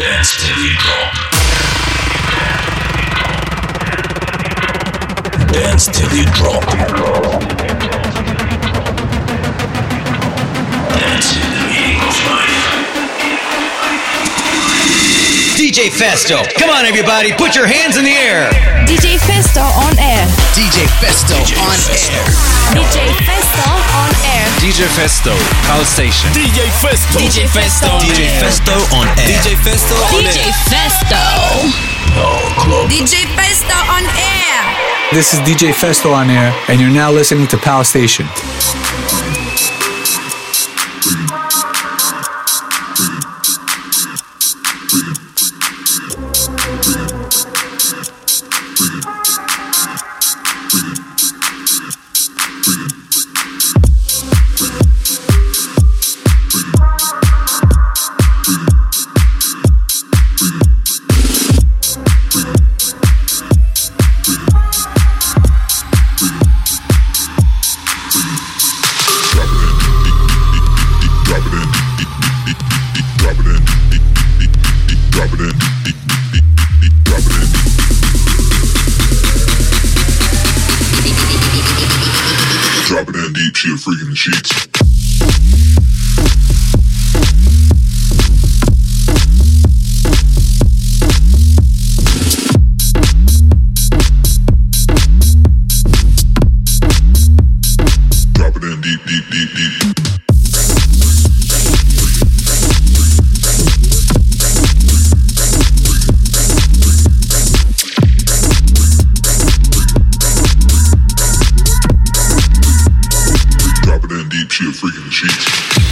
dance till you drop. Dance till you drop. Dance. DJ Festo. Come on, everybody, put your hands in the air. DJ Festo on air. DJ Festo DJ on Festo. air. DJ Festo on air. DJ Festo, House Station. DJ Festo. DJ Festo. DJ Festo on air. DJ Festo on air. DJ Festo. DJ Festo on air. This is DJ Festo on air, and you're now listening to Pal Station. she a freaking cheat.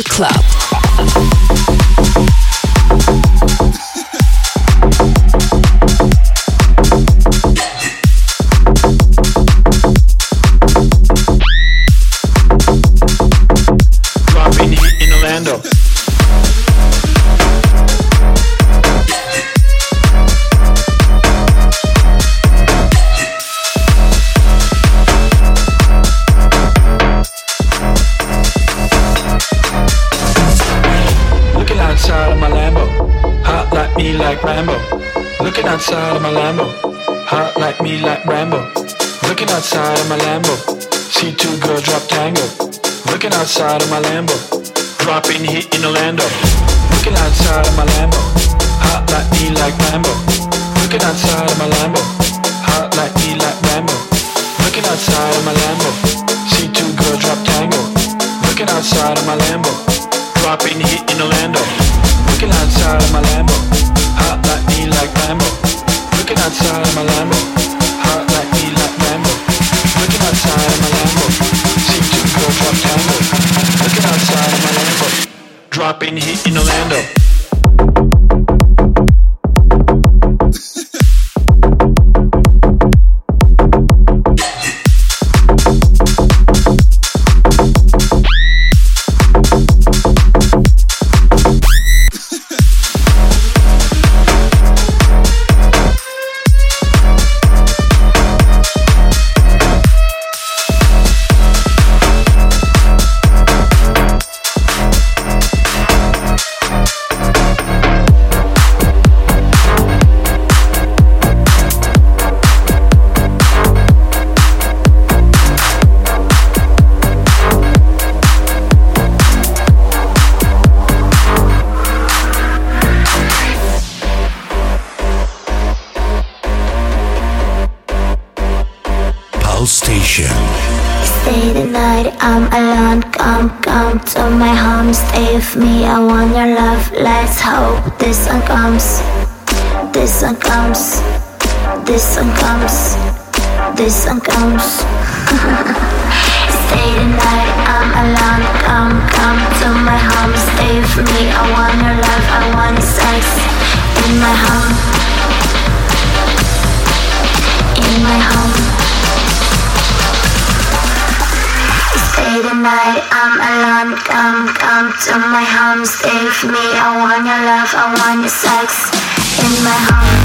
Club. out of my Lambo. I'm alone. Come, come to my home, stay with me. I want your love. Let's hope this one comes. This one comes. This one comes. This one comes. stay the night, I'm alone. Come, come to my home, with me. I want your love. I want sex in my home. In my home. Night, I'm alone. Come, come to my home, with me. I want your love, I want your sex in my home.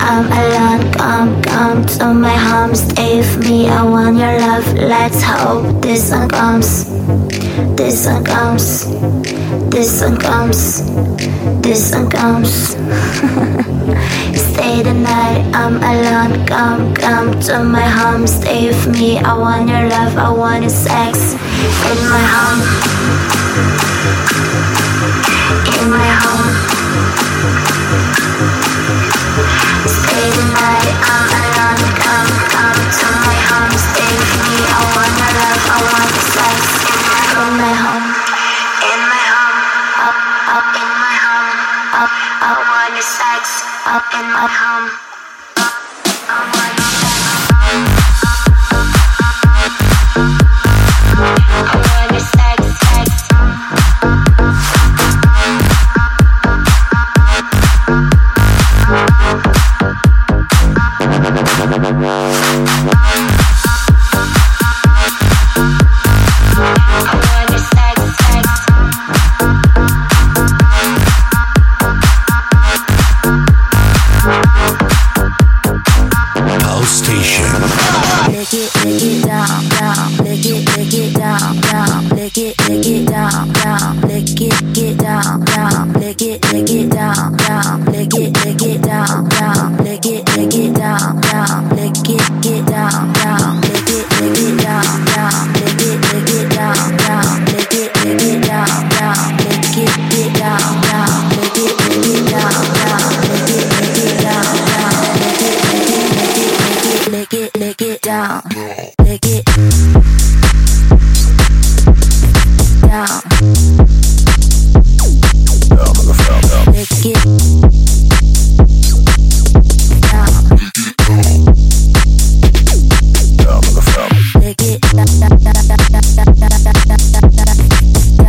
I'm alone. Come, come to my home, stay with me. I want your love. Let's hope this one comes. This one comes. This one comes. This one comes. stay the night, I'm alone. Come, come to my home, stay with me. I want your love, I want your sex in my home. In my home. Up, in my home. In my home. up in my home, up, I want the sex, up in my home, Lick it down. Lick it down. Lick it down.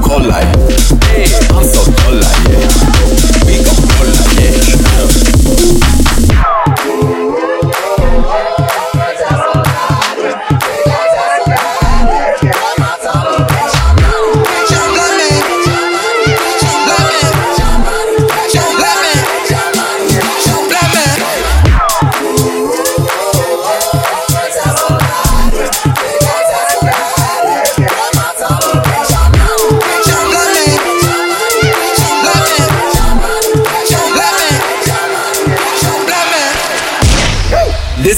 call life.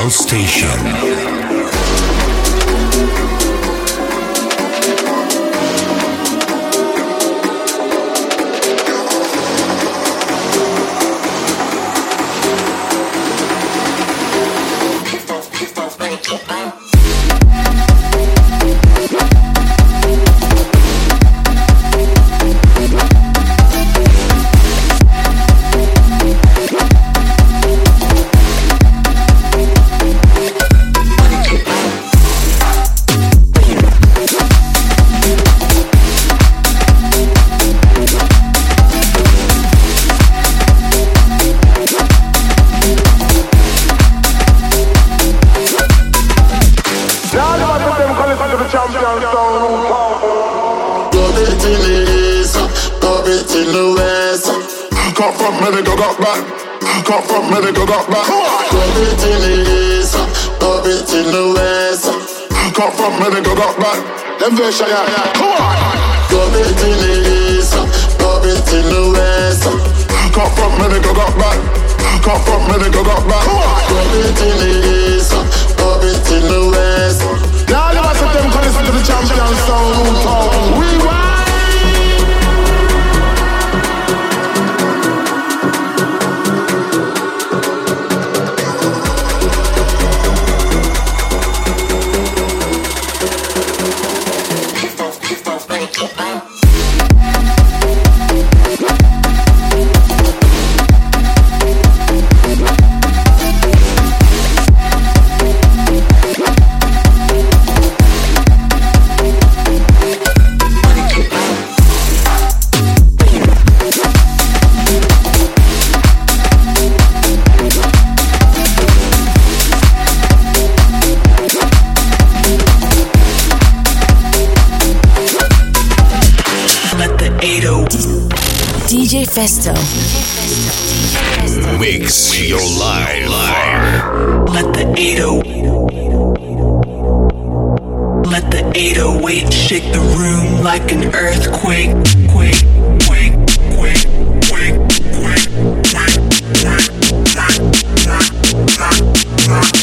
House Station. Them version, yeah. Festo. Mix your life. Let the 808 Let the 808 shake the room like an earthquake. Quake, quake, quake, quake, quake, quake, quake, quake, quake, quake, quake,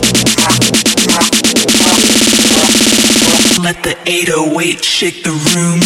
quake, quake. Let the 808 shake the room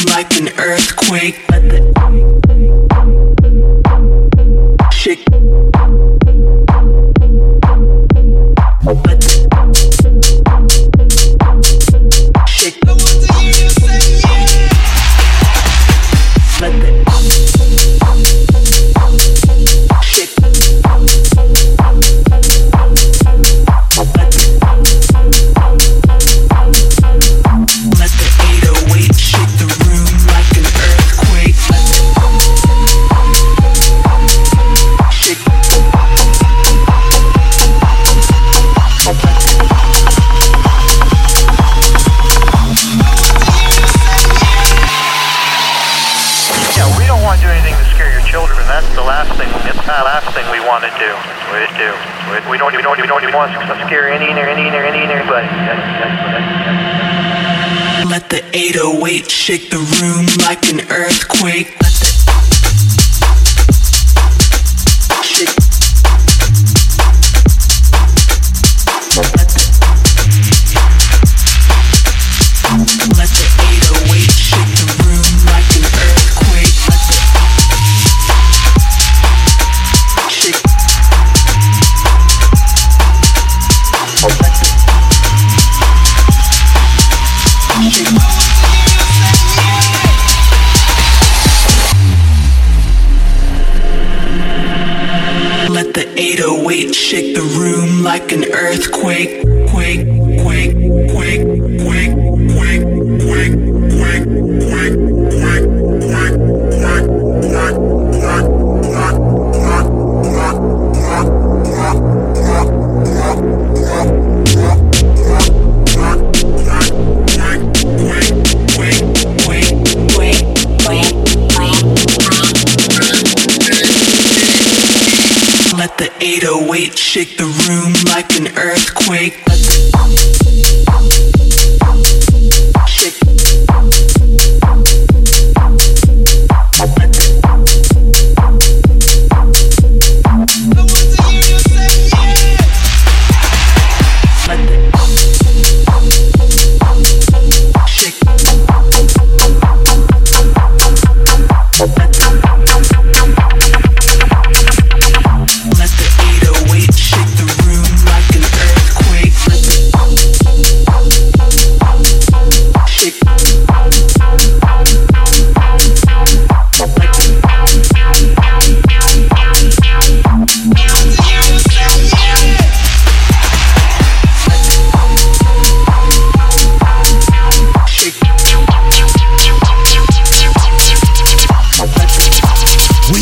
808, shake the room like an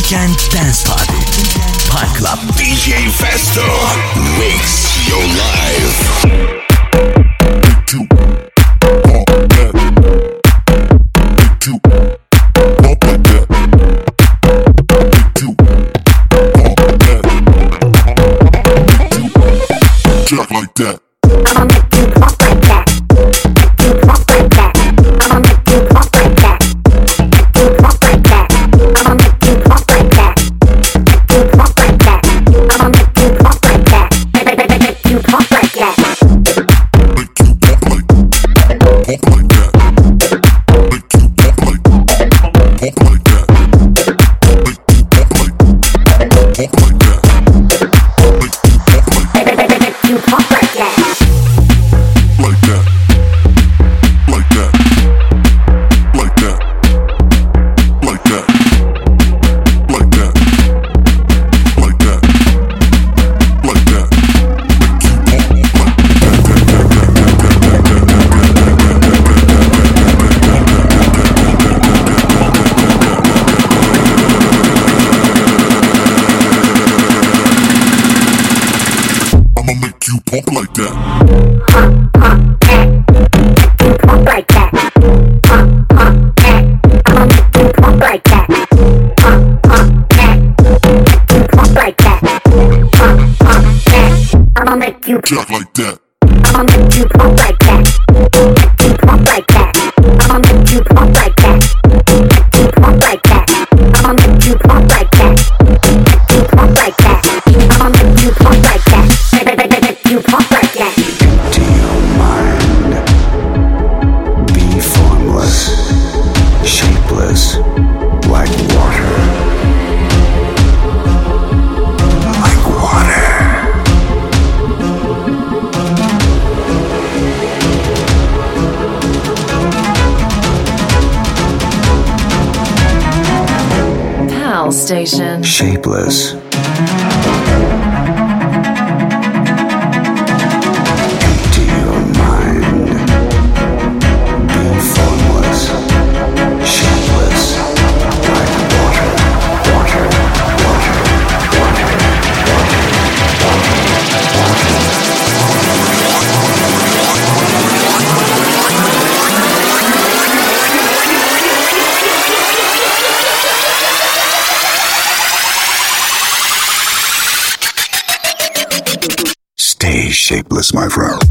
Weekend Dance Party. Pal Club. DJ Festo. shapeless. my friend.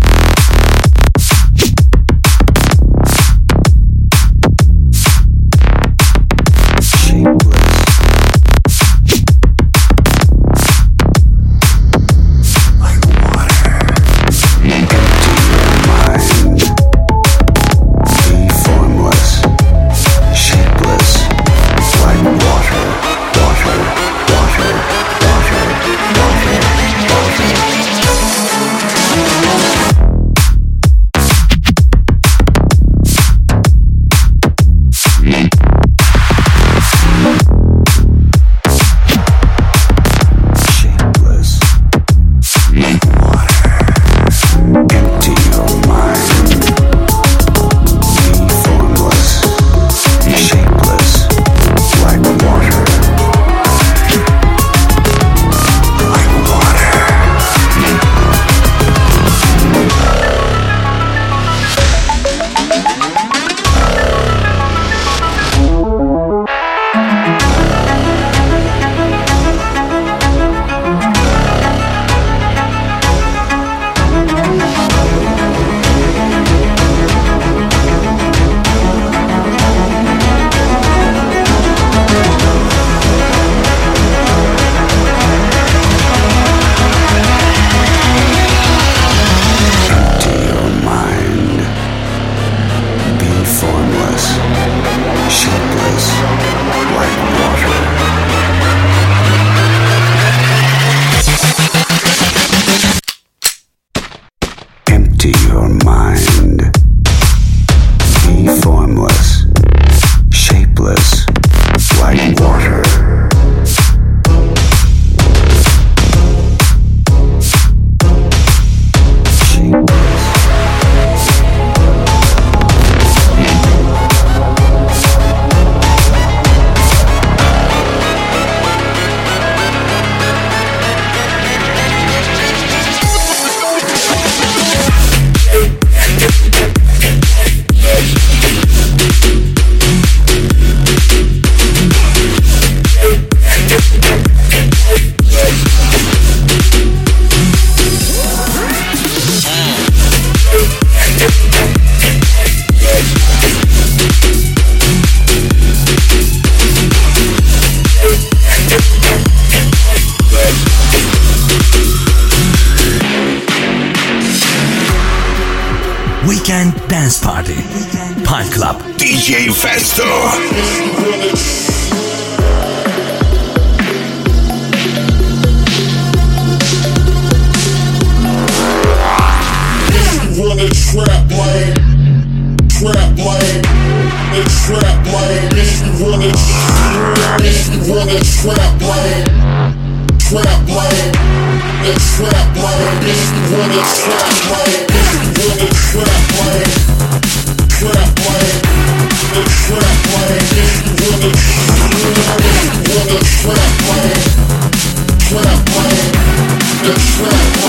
Pal Club. DJ Festo. run a trap lane, trap lane, trap lane. Bitch, you run a, trap lane, trap lane, trap. Bitch, you run a trap lane, bitch, you run a trap lane trap money. The trap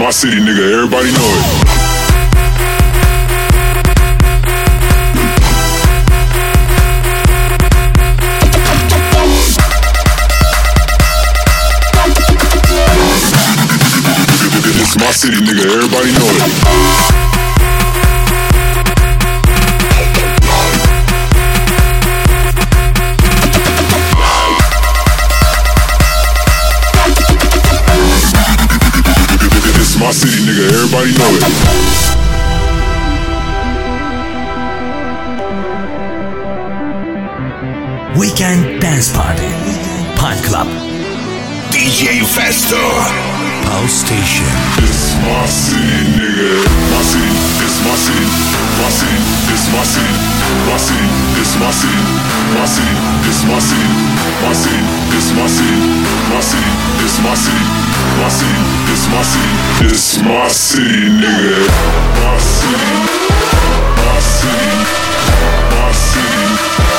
my city, nigga. Everybody know it. My city, nigga. Everybody know it. My city, nigga. Everybody know it. Weekend Dance Party. Pal Club. DJ Festo. Pulse Station. It's my city, nigga. My city, it's my city. My city, it's my city. My city, it's my city. My city, it's my city. My city, it's my city. My city, it's my city. My city, it's my city. It's my city, nigga. My city. My city. My city.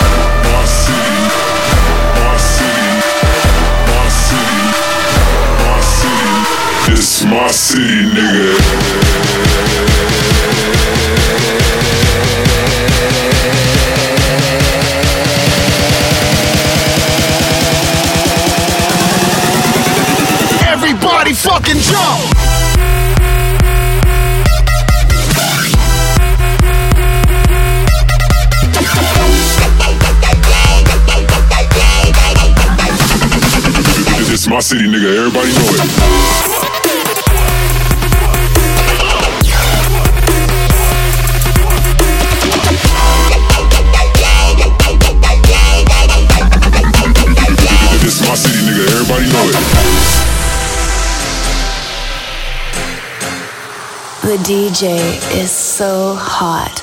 It's my city, nigga. Everybody fucking jump! It's my city, nigga. Everybody know it. DJ is so hot.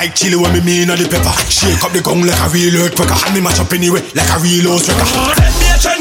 like chili when me mean on the pepper. Shake up the gong like a real earthquaker. And me match up anyway like a real old wrecker.